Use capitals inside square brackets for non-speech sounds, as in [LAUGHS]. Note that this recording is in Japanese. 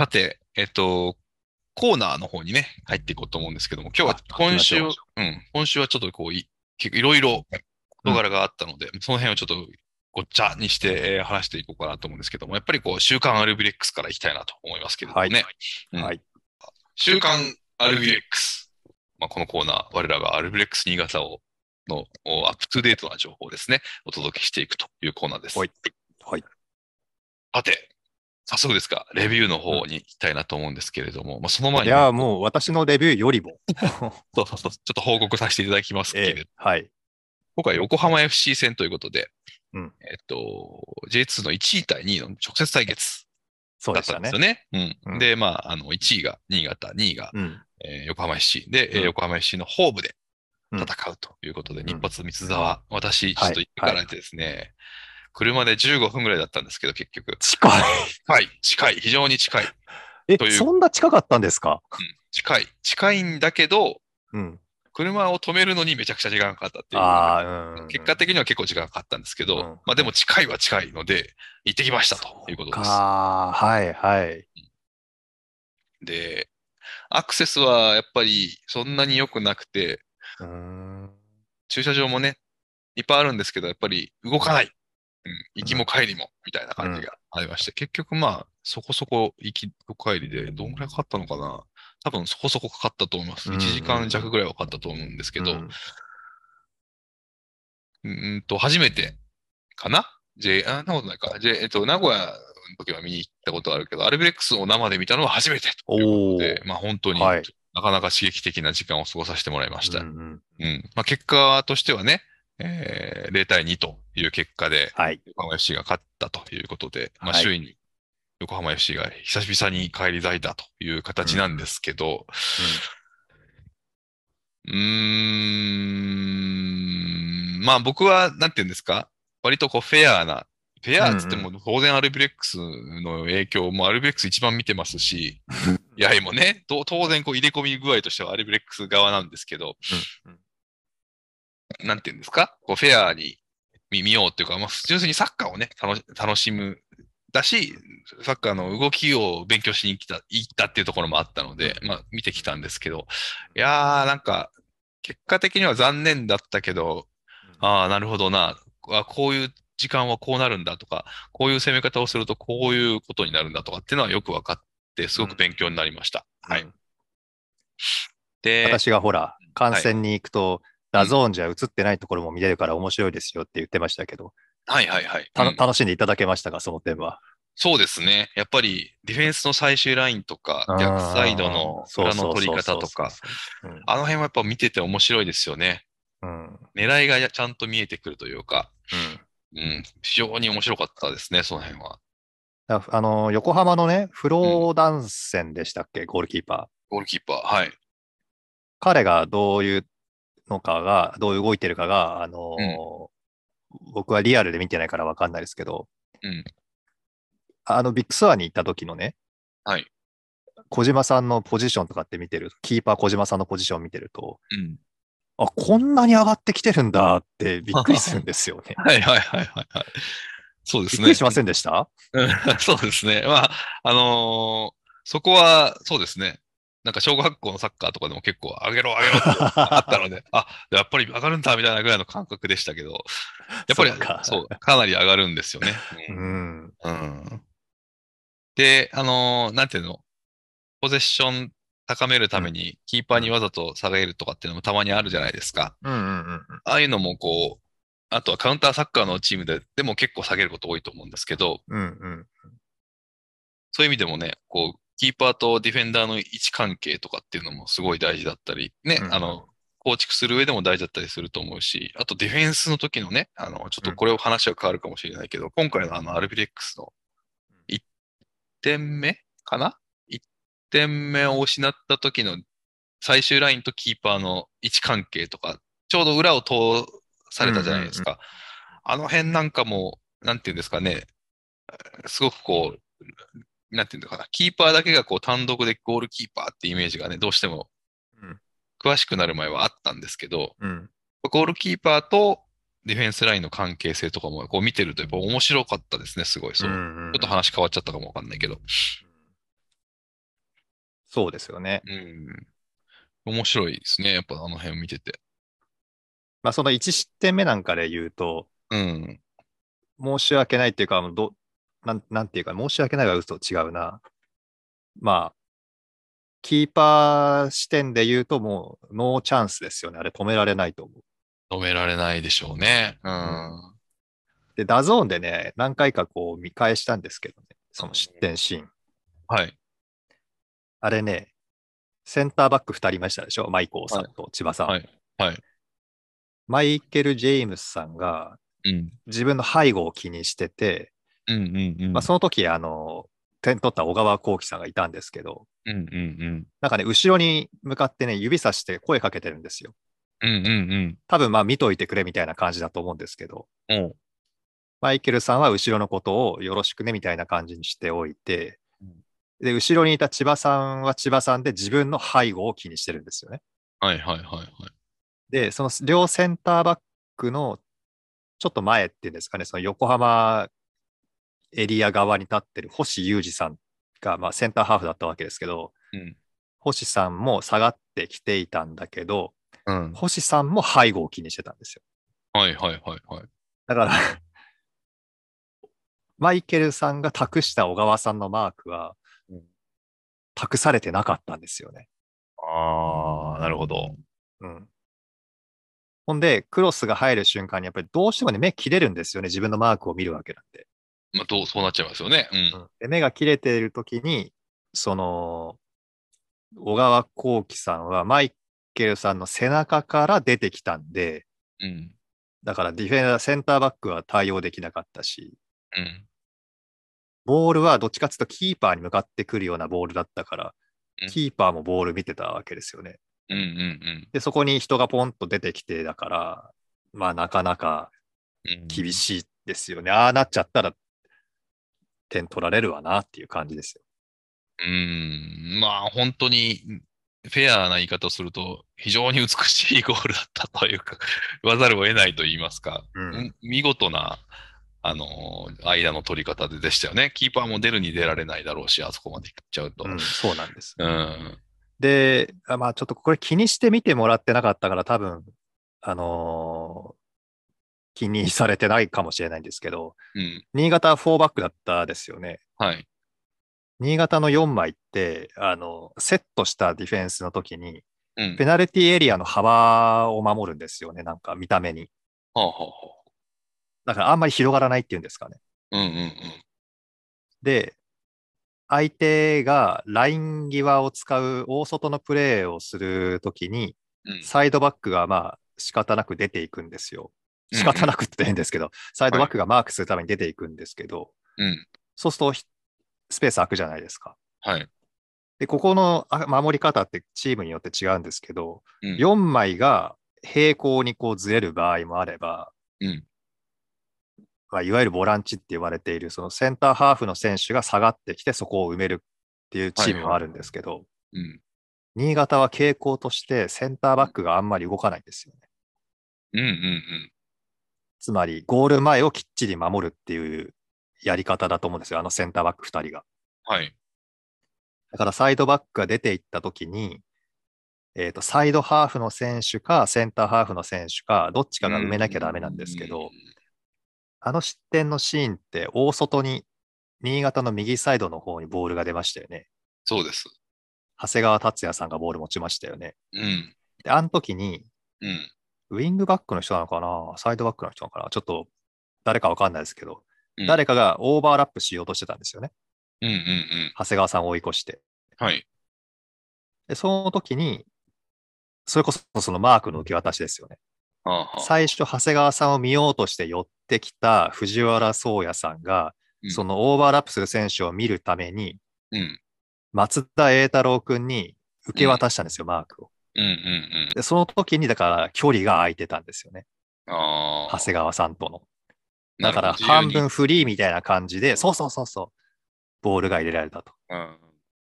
さて、えっと、コーナーの方にね、入っていこうと思うんですけども、今日はあ今週、うん、今週はちょっとこうい、結構いろいろ事柄があったので、その辺をちょっとごっちゃにして、えー話していこうかなと思うんですけども、やっぱりこう、週刊アルビレックスからいきたいなと思いますけれどもね。うんはい。週刊アルビレックス。まあ、このコーナー、我らがアルビレックス新潟を、のおアップトゥデートな情報をですね、お届けしていくというコーナーです。はいはい。さて、早速ですが、レビューの方に行きたいなと思うんですけれども、まあ、その前に、いや、もう私のレビューよりも、[LAUGHS] そうそうそう。ちょっと報告させていただきますけれど、ええはい。今回横浜 FC 戦ということで、うん。えっと、J2 の1位対2位の直接対決だったんですよ。ね。うん。うん。で、まあ、あの、1位が新潟、2位が、うん。えー横浜 FC で、えーうん横浜 FC のホームでうん。戦うということで、ん。日発三沢、私、ちょっと行ってからてですね、車で15分ぐらいだったんですけど、結局。近い。近い、近い、非常に近い、えという、そんな近かったんですか？近い、近いんだけど、うん。車を止めるのにめちゃくちゃ時間がかかったっていう。ああ、うん。結果的には結構時間がかかったんですけど、うんまあでも近いは近いので、行ってきましたということです。かはい、はい。で、アクセスはやっぱりそんなに良くなくて、うーん。駐車場もね、いっぱいあるんですけど、やっぱり動かない。うん、行きも帰りも、みたいな感じがありまして、結局まあ、そこそこ行きと帰りで、どんぐらいかかったのかな多分そこそこかかったと思います。うん1時間弱ぐらいはかかったと思うんですけど、うんうーんと、初めてかな ?J、あ、なことないか。J、えっと、名古屋の時は見に行ったことあるけど、アルビレックスを生で見たのは初めてという。ことで、まあ本当に、はいなかなか刺激的な時間を過ごさせてもらいました。ううん。んうんまあ結果としてはね、えー、0対2という結果で、はい。横浜 FC が勝ったということで、まあはい。首位に横浜 FC が久々に帰り咲いたという形なんですけど、うーん、まあ僕は、なんていうんですか、割とこうフェアな、フェアっつっても当然アルビレックスの影響もアルビレックス一番見てますし、[LAUGHS] いや、もね、と当然こう入れ込み具合としてはアルビレックス側なんですけど、うんなんていうんですか、こうフェアに見見ようっていうか、まあ、純粋にサッカーをね、楽し楽しむ、だし、サッカーの動きを勉強しに来た、行ったっていうところもあったので、まあ、見てきたんですけど、いやー、なんか、結果的には残念だったけど、ああ、なるほどな、あこういう時間はこうなるんだとか、こういう攻め方をするとこういうことになるんだとかっていうのはよく分かって、すごく勉強になりました。はい。うん。で、私がほら、観戦に行くと、 DAZN じゃ映ってないところも見れるから面白いですよって言ってましたけど、はいはいはい。たうん楽しんでいただけましたか、その点は？そうですね。やっぱりディフェンスの最終ラインとか、逆サイドの裏の取り方とか、うん。あの辺はやっぱ見てて面白いですよね。うん。狙いがちゃんと見えてくるというか、うんうん、非常に面白かったですね、その辺は。だあの、横浜のね、フローダンセンでしたっけ、ゴールキーパー。ゴールキーパー、はい。彼がどういうのかが、どう動いてるかが、あのー僕はリアルで見てないからわかんないですけど、うん。あのビッグスワーに行った時のね、はい。小島さんのポジションとかって見てる、キーパー小島さんのポジションを見てると、うん。あ、こんなに上がってきてるんだってびっくりするんですよね。[LAUGHS] はいはいはいはいはい。そうですね。びっくりしませんでした？うん [LAUGHS] そうですね。まあ、あのーそこは、そうですね。なんか小学校のサッカーとかでも結構上げろ上げろってあったので、[LAUGHS] あ、やっぱり上がるんだみたいなぐらいの感覚でしたけど、やっぱりそうかそう、かなり上がるんですよね。ううんん。うんで、あのーなんていうの、ポゼッション高めるために、キーパーにわざと下げるとかっていうのもたまにあるじゃないですか。うんうんうん。ああいうのもこう、あとはカウンターサッカーのチームで、でも結構下げること多いと思うんですけど、うんうん。そういう意味でもね、こう、キーパーとディフェンダーの位置関係とかっていうのもすごい大事だったり、ね、うんあの、構築する上でも大事だったりすると思うし、あとディフェンスの時のね、あの、ちょっとこれを話は変わるかもしれないけど、今回のあの、アルビレックスの1点目かな ?1 点目を失った時の最終ラインとキーパーの位置関係とか、ちょうど裏を通されたじゃないですか。あの辺なんかも、なんていうんですかね、すごくこう、なんていうのかな、キーパーだけがこう単独でゴールキーパーってイメージがね、どうしてもうん詳しくなる前はあったんですけど、うん。ゴールキーパーとディフェンスラインの関係性とかもこう見てるとやっぱ面白かったですね、すごい。そう。うんうんちょっと話変わっちゃったかもわかんないけど。そうですよね。うん。面白いですね。やっぱあの辺見てて。まあ、その1失点目なんかで言うと、うん。申し訳ないっていうか、どなんなんていうか、申し訳ないは嘘違うな。まあ、キーパー視点で言うと、もうノーチャンスですよね。あれ止められないと思う。止められないでしょうね。うん。で、 DAZN でね、何回かこう見返したんですけどね、その失点シーン。はい。あれね、センターバック2人いましたでしょ？マイコーさんと千葉さん。はい。はい。マイケル・ジェームスさんがうん。自分の背後を気にしてて、うんうんうん。まあ、その時、あの、点取った小川幸輝さんがいたんですけど、うんうんうん。なんかね、後ろに向かってね、指さして声かけてるんですよ。うんうん多分まあ見といてくれみたいな感じだと思うんですけど、うん。マイケルさんは後ろのことをよろしくねみたいな感じにしておいてうん、で、後ろにいた千葉さんは千葉さんで自分の背後を気にしてるんですよね。はいはいはいはい。で、その両センターバックのちょっと前っていうんですかね、その横浜エリア側に立ってる星裕二さんが、まあ、センターハーフだったわけですけど、うん。星さんも下がってきていたんだけど、うん。星さんも背後を気にしてたんですよ。はいはいはいはい。だから、[LAUGHS] マイケルさんが託した小川さんのマークはうん、託されてなかったんですよね。ああ、なるほど。うん。ほんで、クロスが入る瞬間にやっぱりどうしてもね、目切れるんですよね。自分のマークを見るわけなんで。まあ、どう、そうなっちゃいますよね。うん。で目が切れているときに、その、小川幸輝さんはマイケルさんの背中から出てきたんで、うん。だからディフェンダー、センターバックは対応できなかったし、うん。ボールはどっちかっていうとキーパーに向かってくるようなボールだったからうん、キーパーもボール見てたわけですよね。うんうんで、そこに人がポンと出てきてだから、まあなかなかうん。厳しいですよね。ああなっちゃったら点取られるわなっていう感じですよ。うん。まあ、本当に、フェアな言い方をすると、非常に美しいゴールだったというか、[LAUGHS] 言わざるを得ないと言いますか、うんうん見事な、あのー間の取り方ででしたよね。キーパーも出るに出られないだろうし、あそこまで行っちゃうと。うん、そうなんです。うん。で、あまあちょっとこれ気にして見てもらってなかったから多分、あのー気にされてないかもしれないんですけど、うん。新潟は4バックだったですよね。はい。新潟の4枚って、あの、セットしたディフェンスの時に、うん。ペナルティエリアの幅を守るんですよね、なんか見た目に。はあはあはだからあんまり広がらないっていうんですかね。あ。うんうんうん。で、相手がライン際を使う大外のプレーをするときに、うん。サイドバックがまあ仕方なく出ていくんですよ。うん仕方なくって変ですけど、サイドバックがマークするために出ていくんですけど、うん。そうするとひスペース空くじゃないですか。はい。で、ここのあ守り方ってチームによって違うんですけど、うん。4枚が平行にこうずれる場合もあれば、うん。まあ、いわゆるボランチって言われている、そのセンターハーフの選手が下がってきて、そこを埋めるっていうチームもあるんですけど、うん。新潟は傾向としてセンターバックがあんまり動かないんですよね。うんうんうん。つまり、ゴール前をきっちり守るっていうやり方だと思うんですよ、あのセンターバック2人が。はい。だからサイドバックが出ていったときに、えっ、と、サイドハーフの選手か、センターハーフの選手か、どっちかが埋めなきゃダメなんですけど、あの失点のシーンって大外に、新潟の右サイドの方にボールが出ましたよね。そうです。長谷川達也さんがボール持ちましたよね。うん。で、あの時に、うん。ウィングバックの人なのかな？サイドバックの人なのかな？ちょっと誰かわかんないですけど、うん誰かがオーバーラップしようとしてたんですよね。うんうんうん。長谷川さんを追い越して。はい。で、その時に、それこそそのマークの受け渡しですよね。はあはあ最初、長谷川さんを見ようとして寄ってきた藤原宗也さんが、うんそのオーバーラップする選手を見るために、うん。松田栄太郎君に受け渡したんですよ、マークを。うんうんうん。で、その時に、だから距離が空いてたんですよね。ああ。長谷川さんとの。だから半分フリーみたいな感じで、そうそうそうそう、ボールが入れられたと。うん